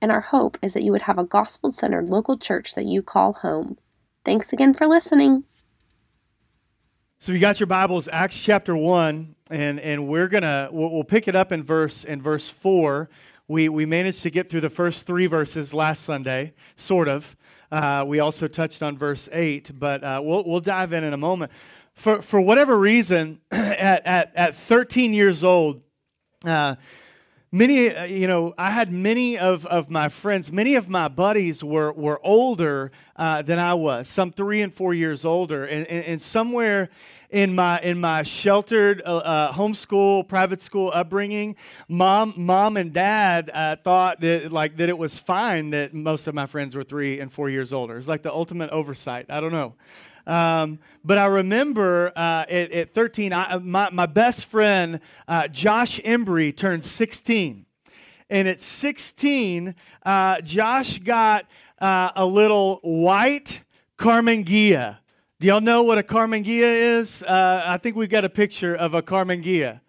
and our hope is that you would have a gospel centered local church that you call home. Thanks again for listening. So you got your Bibles, Acts chapter one, and and we're gonna we'll, pick it up in verse in verse four. We we managed to get through the first three verses last Sunday, sort of. Uh, we also touched on verse eight, but uh, we'll we'll dive in in a moment. For for whatever reason, at at at 13 years old. Uh, many uh, you know i had many of, of my friends many of my buddies were, were older uh, than i was some three and four years older. And, and, and somewhere in my in my sheltered uh, uh, homeschool private school upbringing mom mom and dad uh, thought that like that it was fine that most of my friends were three and four years older. It's like the ultimate oversight. I don't know um, but I remember uh, at, at, 13, I, my, my best friend, uh, Josh Embry, turned 16. And at 16, uh, Josh got uh, a little white Karmann Ghia. Do y'all know what a Karmann Ghia is? Uh, I think we've got a picture of a Karmann Ghia.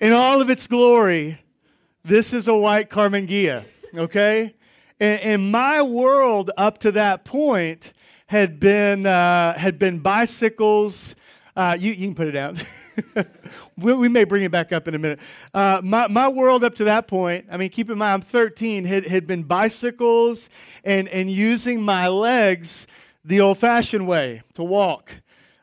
In all of its glory, this is a white Karmann Ghia, okay? In my world up to that point, had been, uh, had been bicycles. Uh, you, you can put it down. we, we, may bring it back up in a minute. Uh, my, my world up to that point, I mean, keep in mind, I'm 13, had, had been bicycles and, and using my legs the old fashioned way to walk.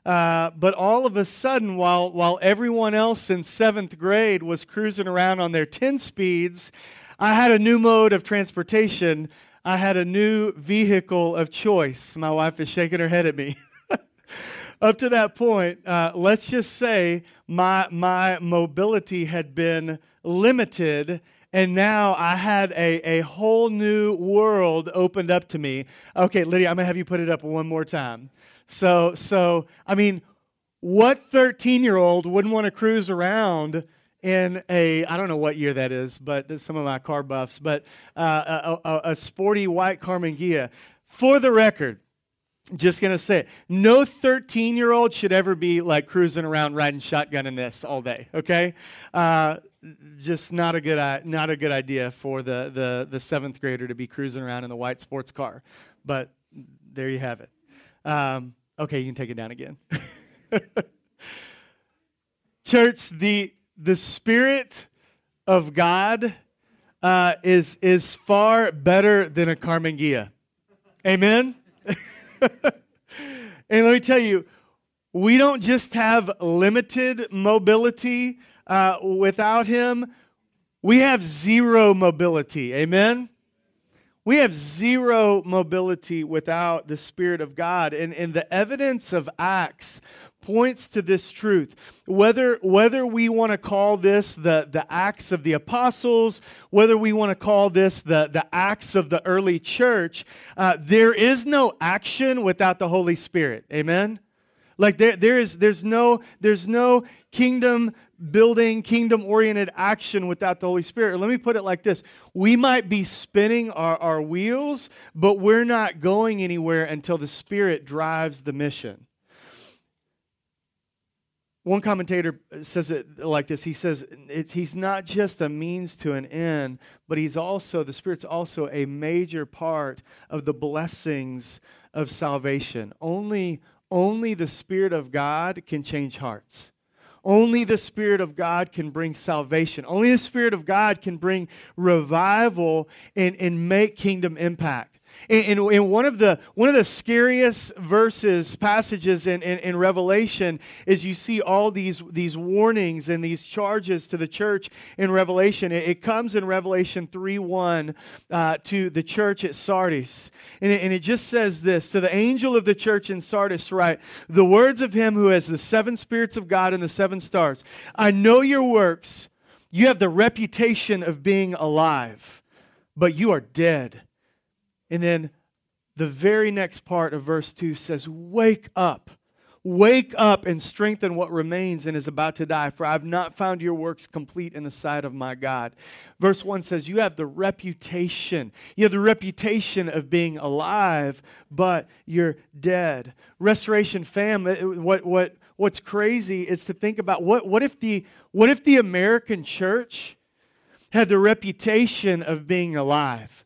Uh, but all of a sudden, while, while everyone else in seventh grade was cruising around on their 10 speeds, I had a new mode of transportation I had a new vehicle of choice. My wife is shaking her head at me. Up to that point, uh, let's just say my, my mobility had been limited, and now I had a, a whole new world opened up to me. Okay, Lydia, I'm to have you put it up one more time. So, so I mean, what 13 year old wouldn't want to cruise around in a I don't know what year that is, but some of my car buffs, but uh, a, a, a, sporty white Karmann Ghia. For the record, just gonna say it, no 13 year old should ever be like cruising around riding shotgun in this all day. Okay, uh, just not a good not a good idea for the the the seventh grader to be cruising around in the white sports car. But there you have it. Um, okay, you can take it down again. Church, the the Spirit of God uh, is, is far better than a Karmann Amen? and let me tell you, we don't just have limited mobility uh, without Him, we have zero mobility. Amen? We have zero mobility without the Spirit of God. And, and the evidence of Acts points to this truth. Whether, whether we want to call this the, the Acts of the Apostles, whether we want to call this the, the Acts of the early church, uh, there is no action without the Holy Spirit. Amen? Like there, there is, there's, no, there's no kingdom building, kingdom oriented action without the Holy Spirit. Let me put it like this We might be spinning our, our wheels, but we're not going anywhere until the Spirit drives the mission. One commentator says it like this. He says he's not just a means to an end, but he's also, the Spirit's also a major part of the blessings of salvation. Only, only the Spirit of God can change hearts. Only the Spirit of God can bring salvation. Only the Spirit of God can bring revival and, and make kingdom impact. In, one, of the, one of the scariest verses, passages in, in, in, Revelation, is you see all these, these warnings and these charges to the church in Revelation. It, it comes in Revelation 3 1 uh, to the church at Sardis. And it, and it just says this To the angel of the church in Sardis, write, The words of him who has the seven spirits of God and the seven stars. I know your works. You have the reputation of being alive, but you are dead. And then the very next part of verse 2 says, Wake up. Wake up and strengthen what remains and is about to die, for I have not found your works complete in the sight of my God. Verse 1 says, You have the reputation. You have the reputation of being alive, but you're dead. Restoration fam, uh, what, what, what's crazy is to think about what, what, if the, what if the American church had the reputation of being alive?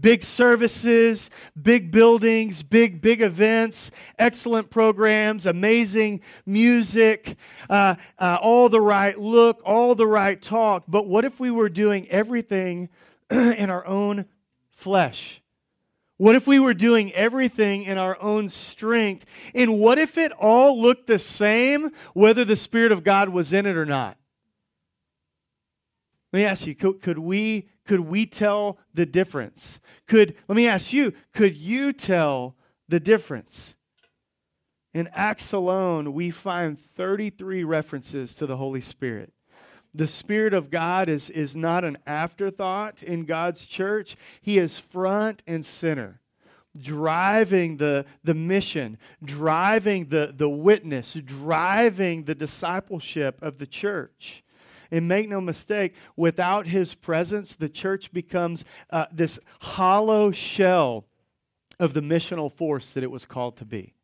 Big services, big buildings, big, big events, excellent programs, amazing music, uh, uh, all the right look, all the right talk. But what if we were doing everything in our own flesh? What if we were doing everything in our own strength? And what if it all looked the same, whether the Spirit of God was in it or not? Let me ask you could, could we could we tell the difference? Could, let me ask you, could you tell the difference? In Acts alone, we find 33 references to the Holy Spirit. The Spirit of God is, is not an afterthought in God's church, He is front and center driving the, the mission, driving the, the witness, driving the discipleship of the church. And make no mistake, without his presence, the church becomes uh, this hollow shell of the missional force that it was called to be.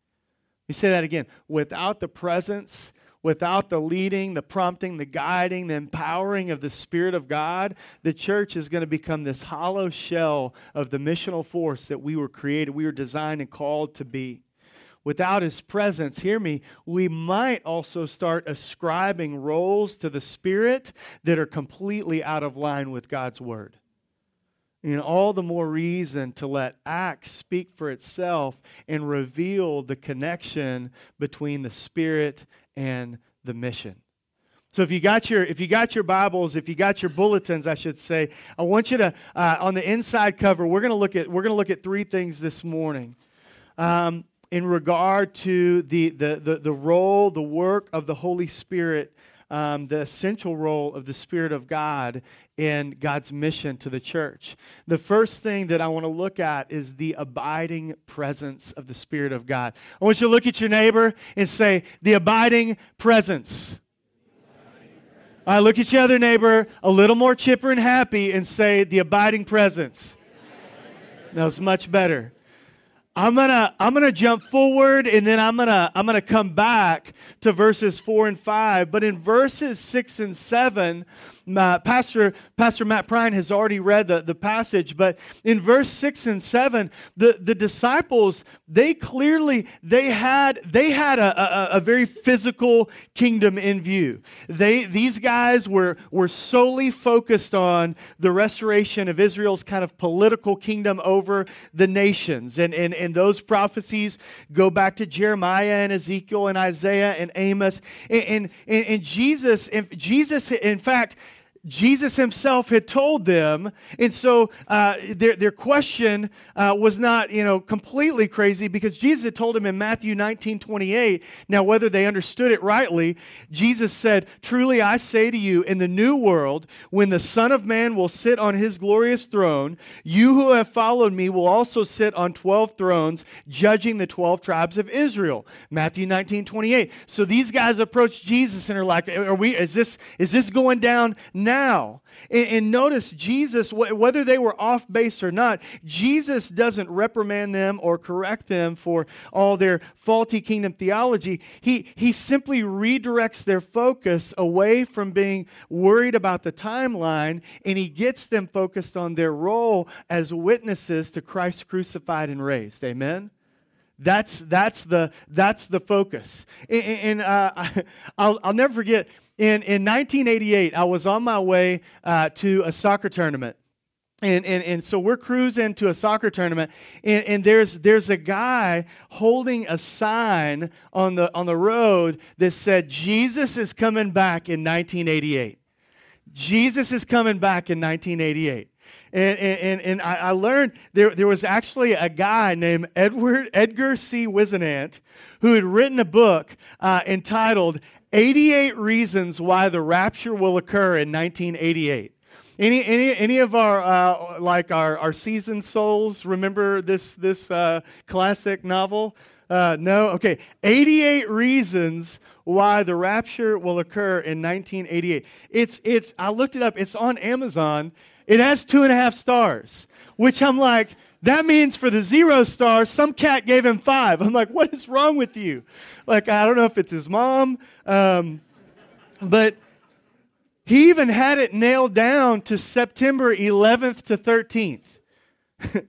Let me say that again. Without the presence, without the leading, the prompting, the guiding, the empowering of the Spirit of God, the church is going to become this hollow shell of the missional force that we were created, we were designed and called to be without his presence, hear me, we might also start ascribing roles to the Spirit that are completely out of line with God's word. And all the more reason to let Acts speak for itself and reveal the connection between the Spirit and the mission. So if you got your if you got your Bibles, if you got your bulletins, I should say, I want you to uh, on the inside cover. We're going to look at we're to look at three things this morning. Um, in regard to the, the, the, the role, the work of the Holy Spirit, um, the essential role of the Spirit of God in God's mission to the church. The first thing that I want to look at is the abiding presence of the Spirit of God. I want you to look at your neighbor and say, The abiding presence. All right, look at your other neighbor a little more chipper and happy and say, The abiding presence. That was much better. I'm gonna I'm gonna jump forward and then I'm gonna I'm gonna come back to verses four and five. But in verses six and seven, uh, Pastor, Pastor Matt Prine has already read the, the passage, but in verse 6 and 7, the, the disciples, they clearly, they had, they had a, a, a very physical kingdom in view. They, these guys were, were solely focused on the restoration of Israel's kind of political kingdom over the nations. And, and, and those prophecies go back to Jeremiah and Ezekiel and Isaiah and Amos. And, and, and Jesus, Jesus, in fact, Jesus himself had told them. And so uh, their, their question uh, was not, you know, completely crazy because Jesus had told them in Matthew 19, 28. Now, whether they understood it rightly, Jesus said, Truly I say to you, in the new world, when the Son of Man will sit on his glorious throne, you who have followed me will also sit on 12 thrones, judging the 12 tribes of Israel. Matthew 19, 28. So these guys approach Jesus and are like, Are we, is this, is this going down now. And, and notice Jesus, whether they were off base or not, Jesus doesn't reprimand them or correct them for all their faulty kingdom theology. He, he simply redirects their focus away from being worried about the timeline and he gets them focused on their role as witnesses to Christ crucified and raised. Amen? That's, that's, the, that's the focus. And, and uh, I'll, I'll never forget in, in 1988, I was on my way uh, to a soccer tournament. And, and, and so we're cruising to a soccer tournament, and, and there's, there's a guy holding a sign on the, on the road that said, Jesus is coming back in 1988. Jesus is coming back in 1988. And, and, and I, learned there, there was actually a guy named Edward, Edgar C. Whisenant who had written a book uh, entitled 88 Reasons Why the Rapture Will Occur in 1988. Any, any, any of our uh, like our, our seasoned souls remember this this uh, classic novel? Uh, no. Okay. 88 reasons why the rapture will occur in 1988. It's it's. I looked it up. It's on Amazon. It has two and a half stars, which I'm like. That means for the zero stars, some cat gave him five. I'm like, what is wrong with you? Like, I don't know if it's his mom, um, but he even had it nailed down to September 11th to 13th.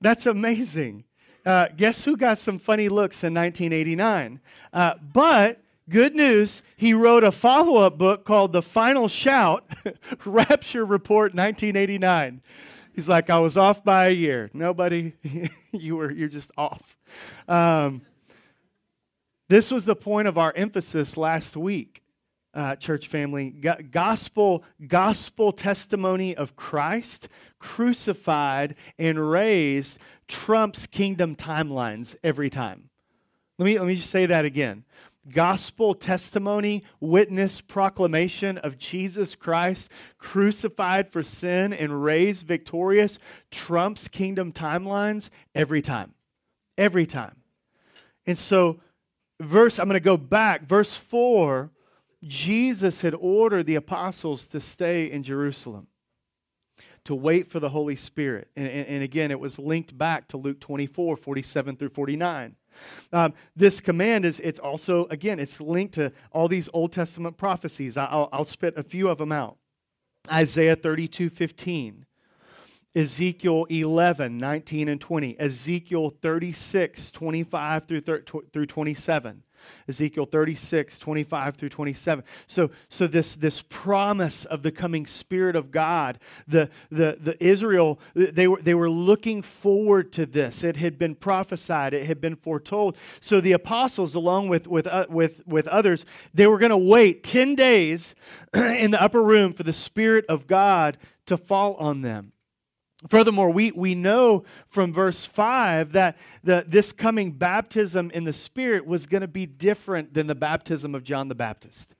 That's amazing. Uh, guess who got some funny looks in 1989? Uh, but good news, he wrote a follow up book called The Final Shout Rapture Report 1989. He's like, I was off by a year. Nobody, you were, you're just off. Um, this was the point of our emphasis last week uh, church family gospel gospel testimony of christ crucified and raised trumps kingdom timelines every time let me let me just say that again gospel testimony witness proclamation of jesus christ crucified for sin and raised victorious trumps kingdom timelines every time every time and so verse i'm going to go back verse 4 Jesus had ordered the apostles to stay in Jerusalem, to wait for the Holy Spirit. And, and, and again, it was linked back to Luke 24, 47 through 49. Um, this command is, it's also, again, it's linked to all these Old Testament prophecies. I'll, I'll spit a few of them out. Isaiah 32, 15. Ezekiel 11, 19 and 20. Ezekiel 36, 25 through, through 27. Ezekiel 36, 25 through 27. So, so this, this promise of the coming Spirit of God, the, the, the Israel, they were, they were looking forward to this. It had been prophesied, it had been foretold. So the apostles, along with, with, uh, with, with others, they were going to wait 10 days in the upper room for the Spirit of God to fall on them. Furthermore, we, we know from verse 5 that the, this coming baptism in the Spirit was going to be different than the baptism of John the Baptist.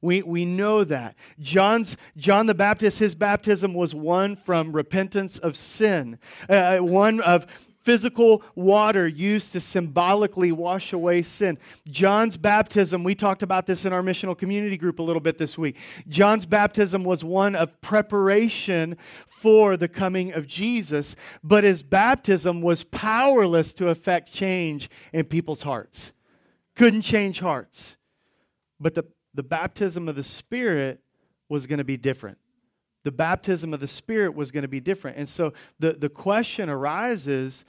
We, we know that. John's, John the Baptist, his baptism was one from repentance of sin, uh, one of physical water used to symbolically wash away sin. John's baptism, we talked about this in our missional community group a little bit this week. John's baptism was one of preparation for the coming of Jesus, but his baptism was powerless to affect change in people's hearts. Couldn't change hearts. But the, the baptism of the Spirit was going to be different. The baptism of the Spirit was going to be different. And so the, the question arises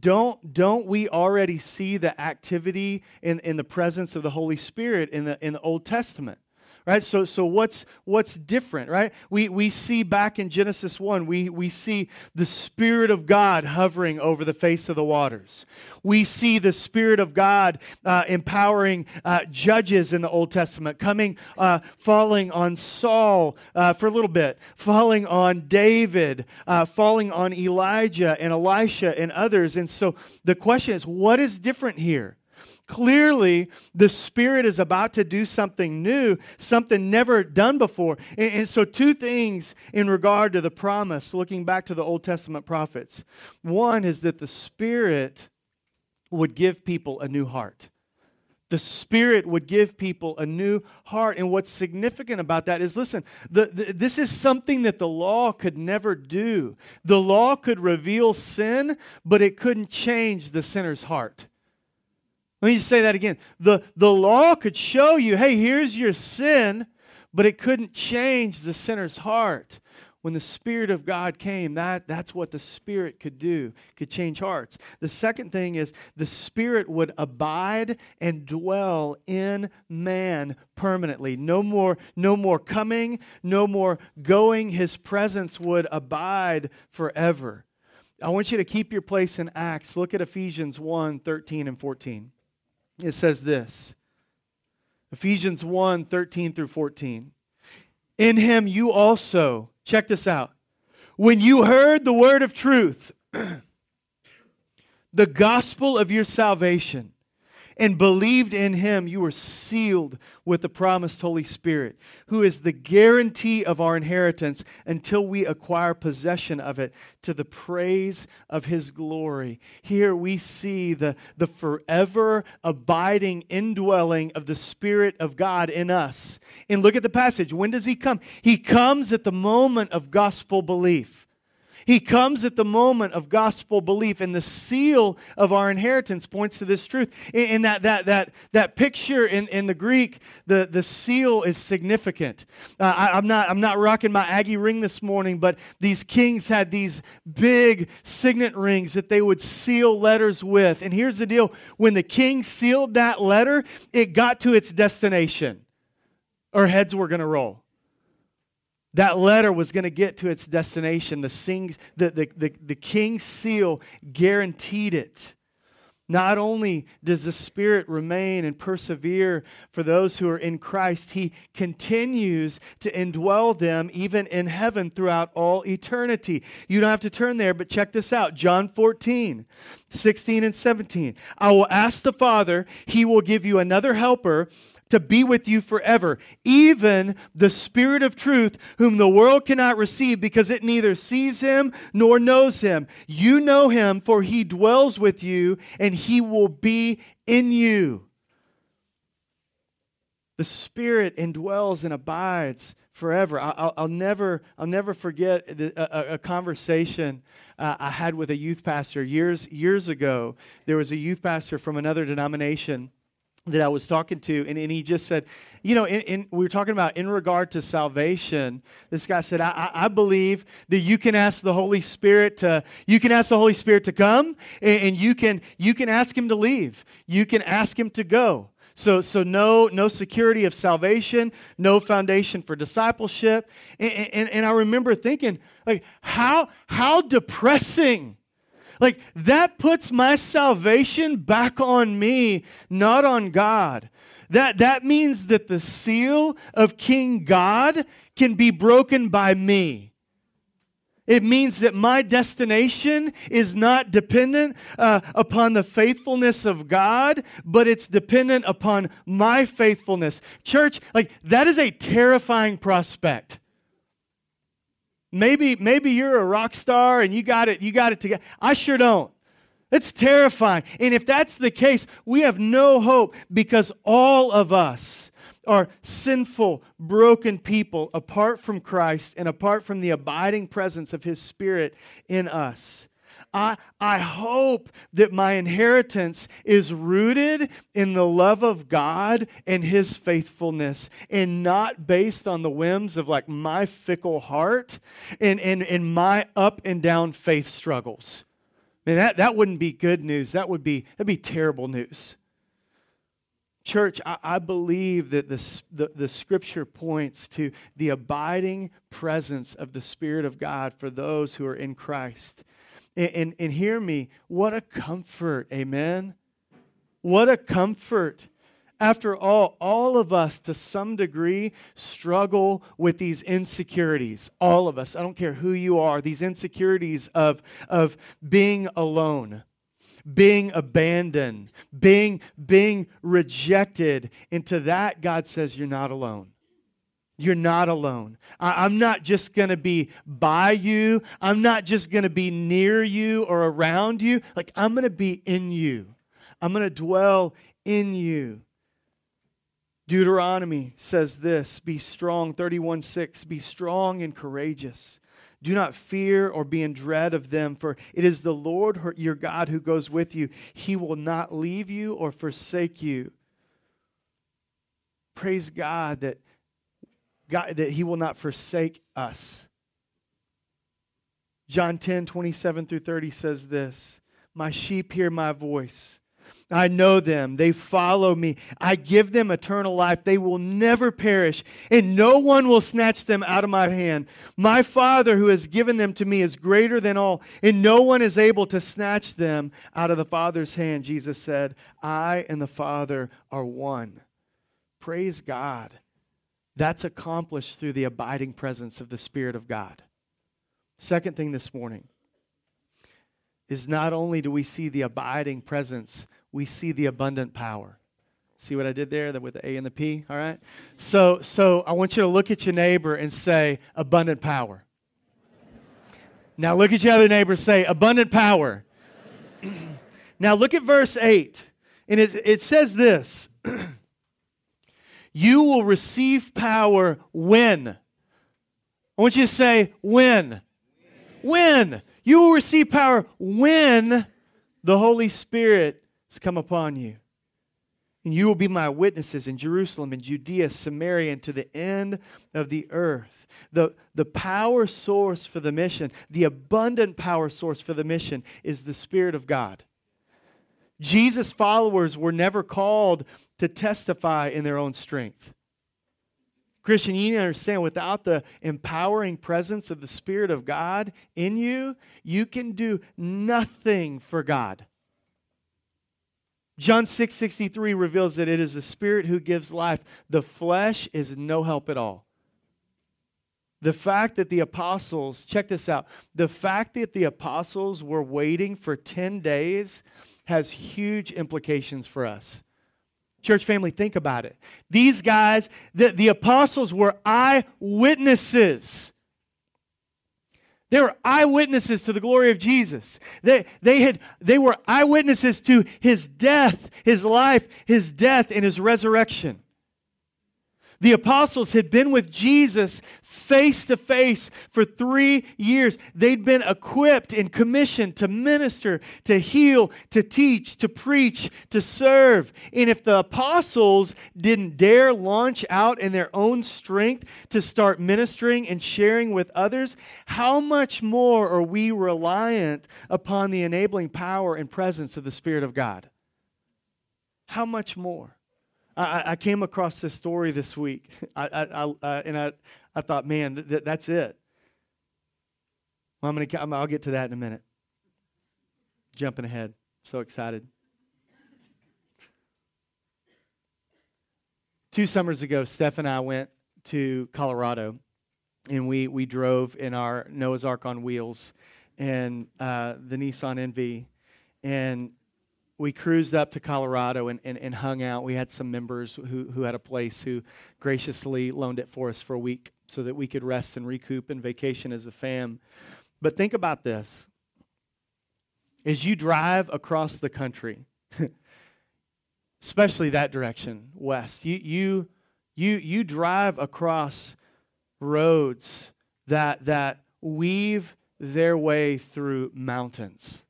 don't, don't we already see the activity in, in the presence of the Holy Spirit in the, in the Old Testament? Right? So so what's what's different right? We we see back in genesis 1 we we see the spirit of god hovering over the face of the waters. We see the spirit of god uh, empowering uh, judges in the old testament coming uh, falling on saul uh, for a little bit falling on david uh, falling on elijah and elisha and others. And so the question is what is different here Clearly, the Spirit is about to do something new, something never done before. And, and, so, two things in regard to the promise, looking back to the Old Testament prophets. One is that the Spirit would give people a new heart. The Spirit would give people a new heart. And what's significant about that is listen, the, the, this is something that the law could never do. The law could reveal sin, but it couldn't change the sinner's heart. Let me just say that again. The, the law could show you, hey, here's your sin, but it couldn't change the sinner's heart. When the Spirit of God came, that, that's what the Spirit could do, could change hearts. The second thing is the Spirit would abide and dwell in man permanently. No more, no more coming, no more going. His presence would abide forever. I want you to keep your place in Acts. Look at Ephesians 1 13 and 14 it says this Ephesians 1 13 through 14. In him you also, check this out, when you heard the word of truth, the gospel of your salvation, and believed in him, you were sealed with the promised Holy Spirit, who is the guarantee of our inheritance until we acquire possession of it to the praise of his glory. Here we see the, the forever abiding indwelling of the Spirit of God in us. And look at the passage. When does he come? He comes at the moment of gospel belief. He comes at the moment of gospel belief, and the seal of our inheritance points to this truth. In, that, that, that, that picture in, in the Greek, the, the seal is significant. Uh, I, am not, I'm not rocking my Aggie ring this morning, but these kings had these big signet rings that they would seal letters with. And here's the deal when the king sealed that letter, it got to its destination, or heads were going to roll that letter was going to get to its destination. The, sings, the, the, the, the king's seal guaranteed it. Not only does the Spirit remain and persevere for those who are in Christ, He continues to indwell them even in heaven throughout all eternity. You don't have to turn there, but check this out John 14, 16 and 17. I will ask the Father, He will give you another helper to be with you forever, even the Spirit of truth, whom the world cannot receive because it neither sees him nor knows him. You know him, for he dwells with you, and he will be in you. The Spirit indwells and abides forever. I'll, I'll never, I'll never forget a, a, conversation uh, I had with a youth pastor years, years ago. There was a youth pastor from another denomination that I was talking to, and, and he just said, you know, in, in, we were talking about in regard to salvation. This guy said, I, I, believe that you can ask the Holy Spirit to, you can ask the Holy Spirit to come, and, and you can you can ask him to leave. You can ask him to go. So, so no, no security of salvation, no foundation for discipleship. And, and, and I remember thinking, like, how how depressing like that puts my salvation back on me, not on God. That, that means that the seal of King God can be broken by me. It means that my destination is not dependent uh, upon the faithfulness of God, but it's dependent upon my faithfulness. Church, like that is a terrifying prospect. Maybe, maybe you're a rock star and you got it, you got it together. I sure don't. It's terrifying. And if that's the case, we have no hope because all of us are sinful, broken people apart from Christ and apart from the abiding presence of His Spirit in us. I, I hope that my inheritance is rooted in the love of God and His faithfulness and not based on the whims of like my fickle heart and, and, and my up and down faith struggles. Man, that, that wouldn't be good news. That would be, that'd be terrible news. Church, I, I believe that the, the, the, scripture points to the abiding presence of the Spirit of God for those who are in Christ. And, and, and hear me, what a comfort, amen? What a comfort. After all, all of us to some degree struggle with these insecurities. All of us. I don't care who you are, these insecurities of, of being alone, being abandoned, being, being rejected. And to that, God says, You're not alone. You're not alone. I, am not just going to be by you. I'm not just going to be near you or around you. Like, I'm going to be in you. I'm going to dwell in you. Deuteronomy says this Be strong, 31 6. Be strong and courageous. Do not fear or be in dread of them, for it is the Lord your God who goes with you. He will not leave you or forsake you. Praise God that God, that he will not forsake us. John 10, 27 through 30 says this My sheep hear my voice. I know them. They follow me. I give them eternal life. They will never perish, and no one will snatch them out of my hand. My Father, who has given them to me, is greater than all, and no one is able to snatch them out of the Father's hand. Jesus said, I and the Father are one. Praise God. That's accomplished through the abiding presence of the Spirit of God. Second thing this morning is not only do we see the abiding presence we see the abundant power. See what I did there with the A and the P? All right. So, so I want you to look at your neighbor and say, abundant power. Now look at your other neighbor say, abundant power. now look at verse 8. And it, it says this You will receive power when? I want you to say, when? When? You will receive power when the Holy Spirit has come upon you. And you will be my witnesses in Jerusalem and Judea, Samaria, and to the end of the earth. The, the power source for the mission, the abundant power source for the mission, is the Spirit of God. Jesus' followers were never called to testify in their own strength. Christian, you need to understand without the empowering presence of the Spirit of God in you, you can do nothing for God. John 6 63 reveals that it is the Spirit who gives life. The flesh is no help at all. The fact that the apostles, check this out, the fact that the apostles were waiting for 10 days has huge implications for us. Church family, think about it. These guys, the, the apostles were eyewitnesses. They were eyewitnesses to the glory of Jesus. They, they, had, they were eyewitnesses to his death, his life, his death, and his resurrection. The apostles had been with Jesus face to face for three years. They'd been equipped and commissioned to minister, to heal, to teach, to preach, to serve. And if the apostles didn't dare launch out in their own strength to start ministering and sharing with others, how much more are we reliant upon the enabling power and presence of the Spirit of God? How much more? I, I came across this story this week, I, I, and I, I thought, man, th- that's it. Well, I'm gonna, I'll get to that in a minute. Jumping ahead, so excited. Two summers ago, Steph and I went to Colorado, and we we drove in our Noah's Ark on wheels, and uh, the Nissan NV, and we cruised up to Colorado and, and, and, hung out. We had some members who, who had a place who graciously loaned it for us for a week so that we could rest and recoup and vacation as a fam. But think about this as you drive across the country, especially that direction, west, you, you, you, you drive across roads that, that weave their way through mountains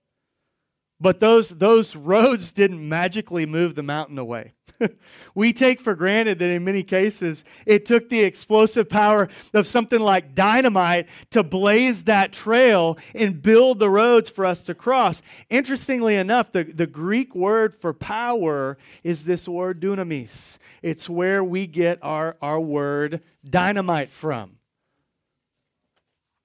but those, those roads didn't magically move the mountain away. we take for granted that in many cases it took the explosive power of something like dynamite to blaze that trail and build the roads for us to cross. Interestingly enough, the, the Greek word for power is this word dunamis. It's where we get our, our word dynamite from.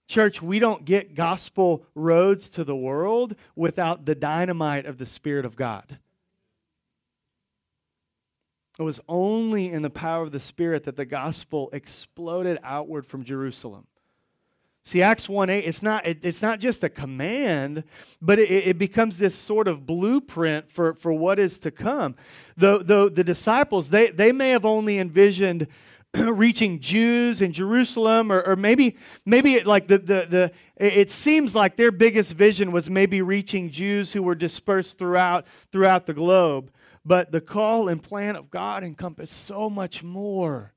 Church, we don't get gospel roads to the world without the dynamite of the Spirit of God. It was only in the power of the Spirit that the gospel exploded outward from Jerusalem. See, Acts 1 8, it's not, it, it's not just a command, but it, it, becomes this sort of blueprint for, for what is to come. The, the, the disciples, they, they may have only envisioned reaching Jews in Jerusalem, or, or maybe maybe it, like the, the, the it seems like their biggest vision was maybe reaching Jews who were dispersed throughout throughout the globe. But the call and plan of God encompass so much more.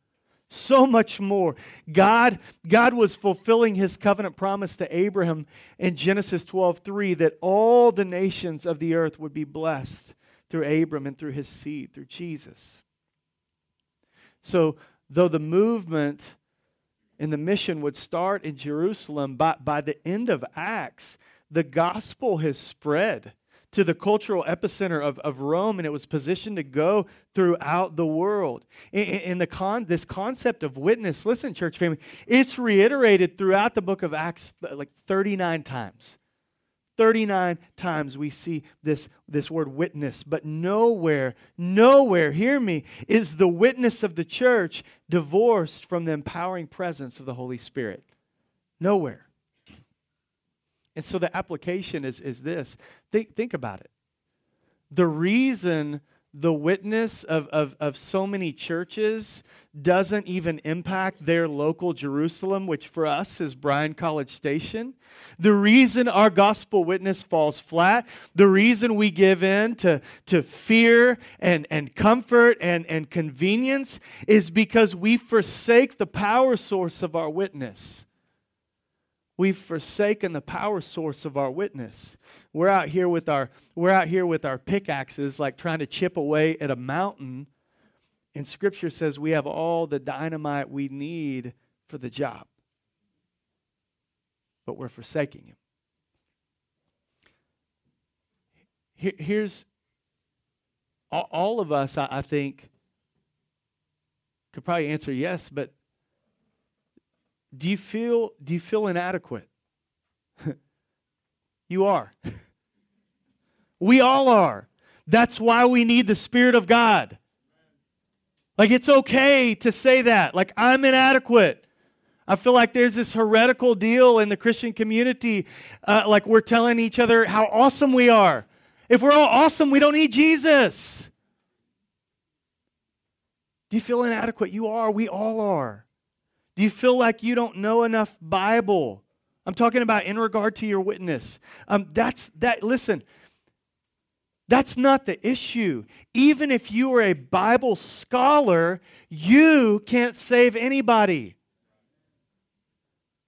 So much more. God, God was fulfilling his covenant promise to Abraham in Genesis 12 3 that all the nations of the earth would be blessed through Abram and through his seed, through Jesus. So though the movement and the mission would start in Jerusalem, by, by the end of Acts, the gospel has spread to the cultural epicenter of, of Rome, and it was positioned to go throughout the world. In, the con, this concept of witness, listen, church family, it's reiterated throughout the book of Acts like 39 times. 39 times we see this, this word witness, but nowhere, nowhere, hear me, is the witness of the church divorced from the empowering presence of the Holy Spirit. Nowhere. And so the application is, is this think, think about it. the reason the witness of, of, of so many churches doesn't even impact their local Jerusalem, which for us is Bryan College Station. The reason our gospel witness falls flat, the reason we give in to, to fear and, and comfort and, and convenience is because we forsake the power source of our witness. We've forsaken the power source of our witness. We're out here with our we're out here with our pickaxes like trying to chip away at a mountain. And scripture says we have all the dynamite we need for the job. But we're forsaking him. here's all of us, I think, could probably answer yes, but do you feel do you feel inadequate? you are. we all are. That's why we need the spirit of God. Like it's okay to say that. Like I'm inadequate. I feel like there's this heretical deal in the Christian community, uh, like we're telling each other how awesome we are. If we're all awesome, we don't need Jesus. Do you feel inadequate? You are. We all are. Do you feel like you don't know enough Bible? I'm talking about in regard to your witness. Um, that's that. Listen, that's not the issue. Even if you are a Bible scholar, you can't save anybody.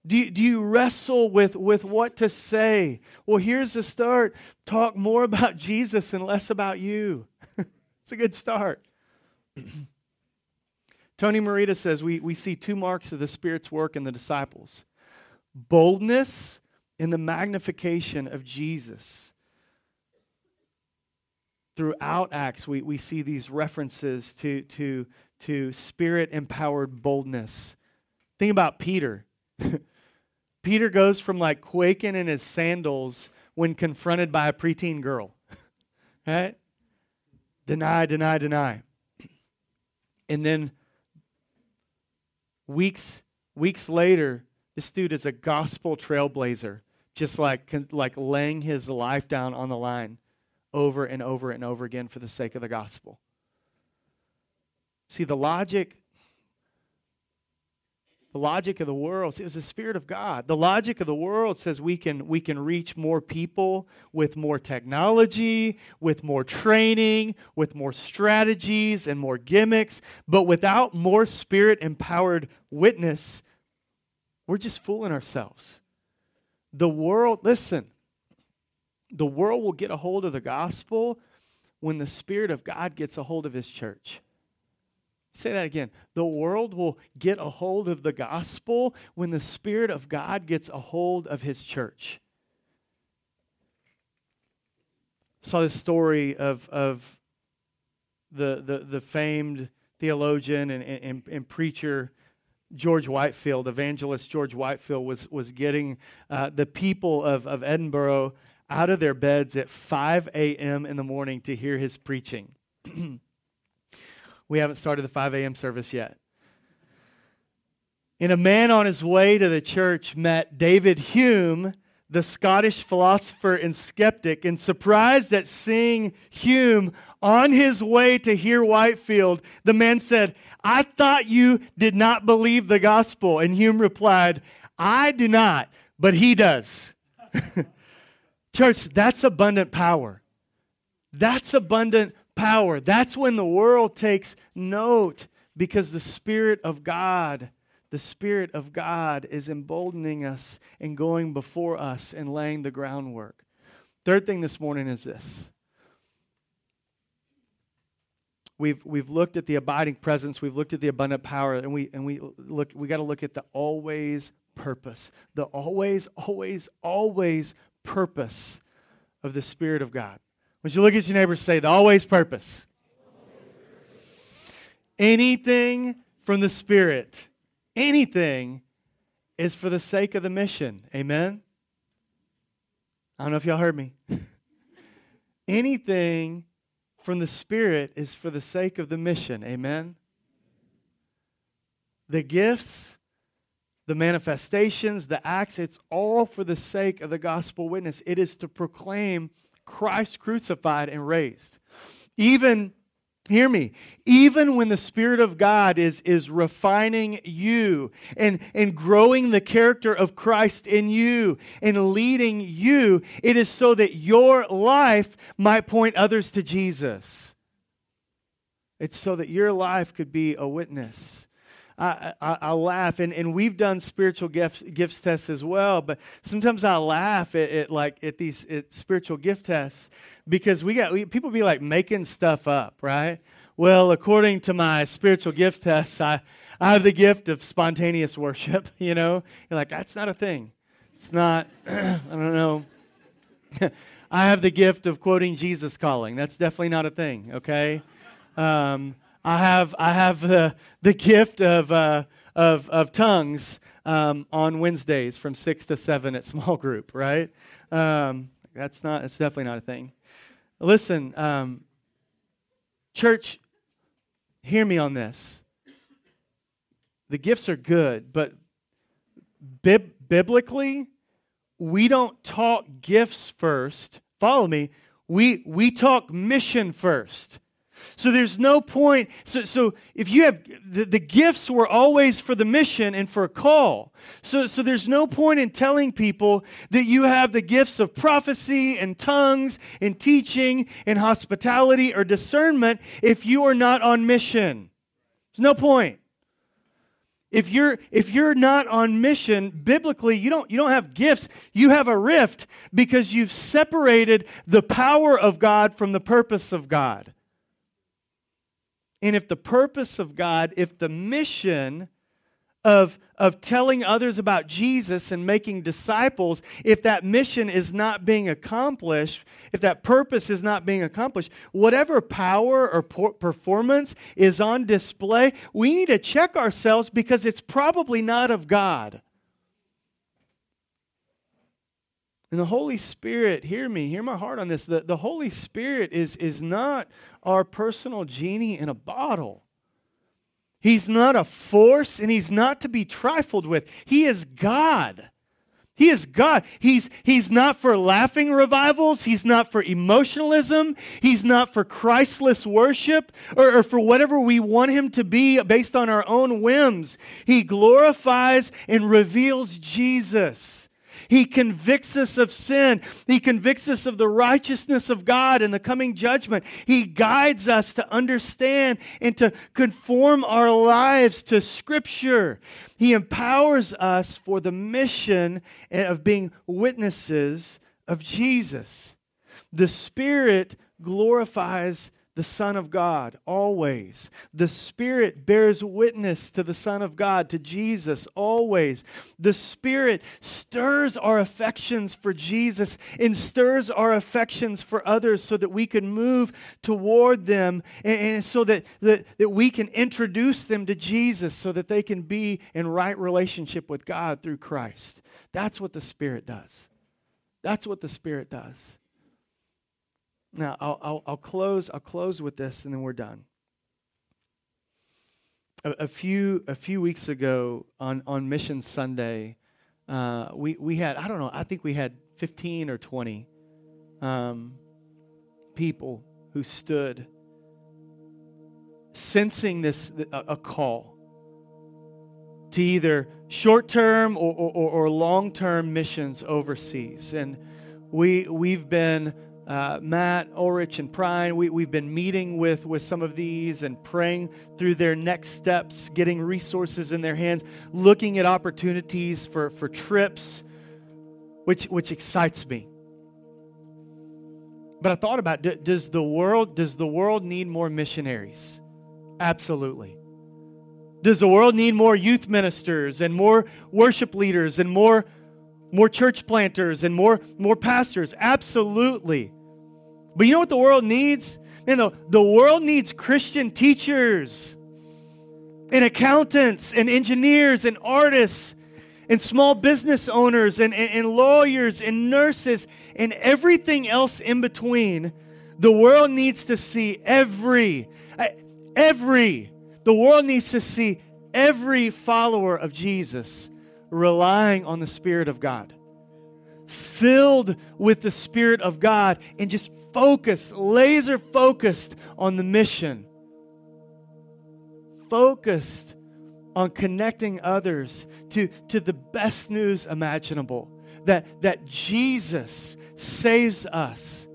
Do you, do you wrestle with, with what to say? Well, here's the start talk more about Jesus and less about you. it's a good start. Tony Merida says we, we see two marks of the Spirit's work in the disciples boldness in the magnification of Jesus. Throughout Acts, we, we see these references to, to, to spirit empowered boldness. Think about Peter. Peter goes from like quaking in his sandals when confronted by a preteen girl. right? Deny, deny, deny. And then Weeks, weeks later, this dude is a gospel trailblazer, just like, like laying his life down on the line over and over and over again for the sake of the gospel. See, the logic the logic of the world it was the spirit of god the logic of the world says we can we can reach more people with more technology with more training with more strategies and more gimmicks but without more spirit empowered witness we're just fooling ourselves the world listen the world will get a hold of the gospel when the spirit of god gets a hold of his church Say that again. The world will get a hold of the gospel when the Spirit of God gets a hold of His church. saw this story of, of the, the, the famed theologian and, and, and preacher George Whitefield, evangelist George Whitefield, was, was getting uh, the people of, of Edinburgh out of their beds at 5 a.m. in the morning to hear his preaching. We haven't started the 5 a.m. service yet. And a man on his way to the church met David Hume, the Scottish philosopher and skeptic, and surprised at seeing Hume on his way to hear Whitefield, the man said, I thought you did not believe the gospel. And Hume replied, I do not, but he does. Church, that's abundant power. That's abundant power. That's when the world takes note because the Spirit of God, the Spirit of God is emboldening us and going before us and laying the groundwork. Third thing this morning is this. We've, we've looked at the abiding presence, we've looked at the abundant power, and we, and we look we got to look at the always purpose. The always, always, always purpose of the Spirit of God. Would you look at your neighbor say, the always purpose? Anything from the Spirit, anything is for the sake of the mission. Amen? I don't know if y'all heard me. anything from the Spirit is for the sake of the mission. Amen? The gifts, the manifestations, the acts, it's all for the sake of the gospel witness. It is to proclaim Christ crucified and raised. Even Hear me. Even when the Spirit of God is, is refining you and, and growing the character of Christ in you and leading you, it is so that your life might point others to Jesus. It's so that your life could be a witness. I, I, I, laugh, and, and we've done spiritual gifts, gifts tests as well, but sometimes I laugh at, at like at these at spiritual gift tests because we got we, people be like making stuff up, right? Well, according to my spiritual gift test, I, I have the gift of spontaneous worship. You know, you're like that's not a thing. It's not. I don't know. I have the gift of quoting Jesus calling. That's definitely not a thing. Okay. Um, I have I have the the gift of uh, of of tongues um, on Wednesdays from six to seven at small group. Right? Um, that's not. It's definitely not a thing. Listen, um, church. Hear me on this. The gifts are good, but bib- biblically, we don't talk gifts first. Follow me. We we talk mission first. So there's no point. So, so if you have the, the gifts were always for the mission and for a call. So, so there's no point in telling people that you have the gifts of prophecy and tongues and teaching and hospitality or discernment if you are not on mission. There's no point. If you're if you're not on mission biblically, you don't you don't have gifts. You have a rift because you've separated the power of God from the purpose of God. And if the purpose of God, if the mission of, of telling others about Jesus and making disciples, if that mission is not being accomplished, if that purpose is not being accomplished, whatever power or performance is on display, we need to check ourselves because it's probably not of God. And the Holy Spirit, hear me, hear my heart on this. The, the Holy Spirit is, is not our personal genie in a bottle. He's not a force and he's not to be trifled with. He is God. He is God. He's, he's not for laughing revivals. He's not for emotionalism. He's not for Christless worship or, or, for whatever we want him to be based on our own whims. He glorifies and reveals Jesus. He convicts us of sin. He convicts us of the righteousness of God and the coming judgment. He guides us to understand and to conform our lives to Scripture. He empowers us for the mission of being witnesses of Jesus. The Spirit glorifies the Son of God always. The Spirit bears witness to the Son of God, to Jesus always. The Spirit stirs our affections for Jesus and stirs our affections for others so that we can move toward them and, and so that, that, that we can introduce them to Jesus so that they can be in right relationship with God through Christ. That's what the Spirit does. That's what the Spirit does. Now, I'll, I'll, I'll, close, I'll close with this and then we're done. A, a few, a few weeks ago on, on Mission Sunday, uh, we, we had, I don't know, I think we had 15 or 20 um, people who stood sensing this, a, a call to either short term or, or, or long term missions overseas. And we, we've been uh, Matt, Ulrich, and Prine, we, we've been meeting with, with some of these and praying through their next steps, getting resources in their hands, looking at opportunities for, for trips, which, which excites me. But I thought about does the world does the world need more missionaries? Absolutely. Does the world need more youth ministers and more worship leaders and more more church planters and more more pastors? Absolutely. But you know what the world needs? Man, the, the world needs Christian teachers and accountants and engineers and artists and small business owners and, and, and lawyers and nurses and everything else in between. The world needs to see every, every, the world needs to see every follower of Jesus relying on the Spirit of God filled with the Spirit of God, and just focused, laser focused on the mission. Focused on connecting others to, to the best news imaginable that, that Jesus saves us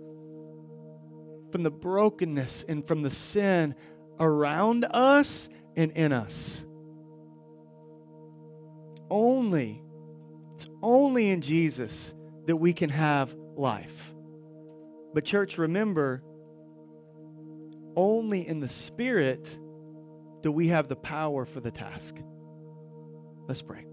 from the brokenness and from the sin around us and in us. Only, it's only in Jesus that we can have life. But, church, remember, only in the Spirit do we have the power for the task. Let's pray.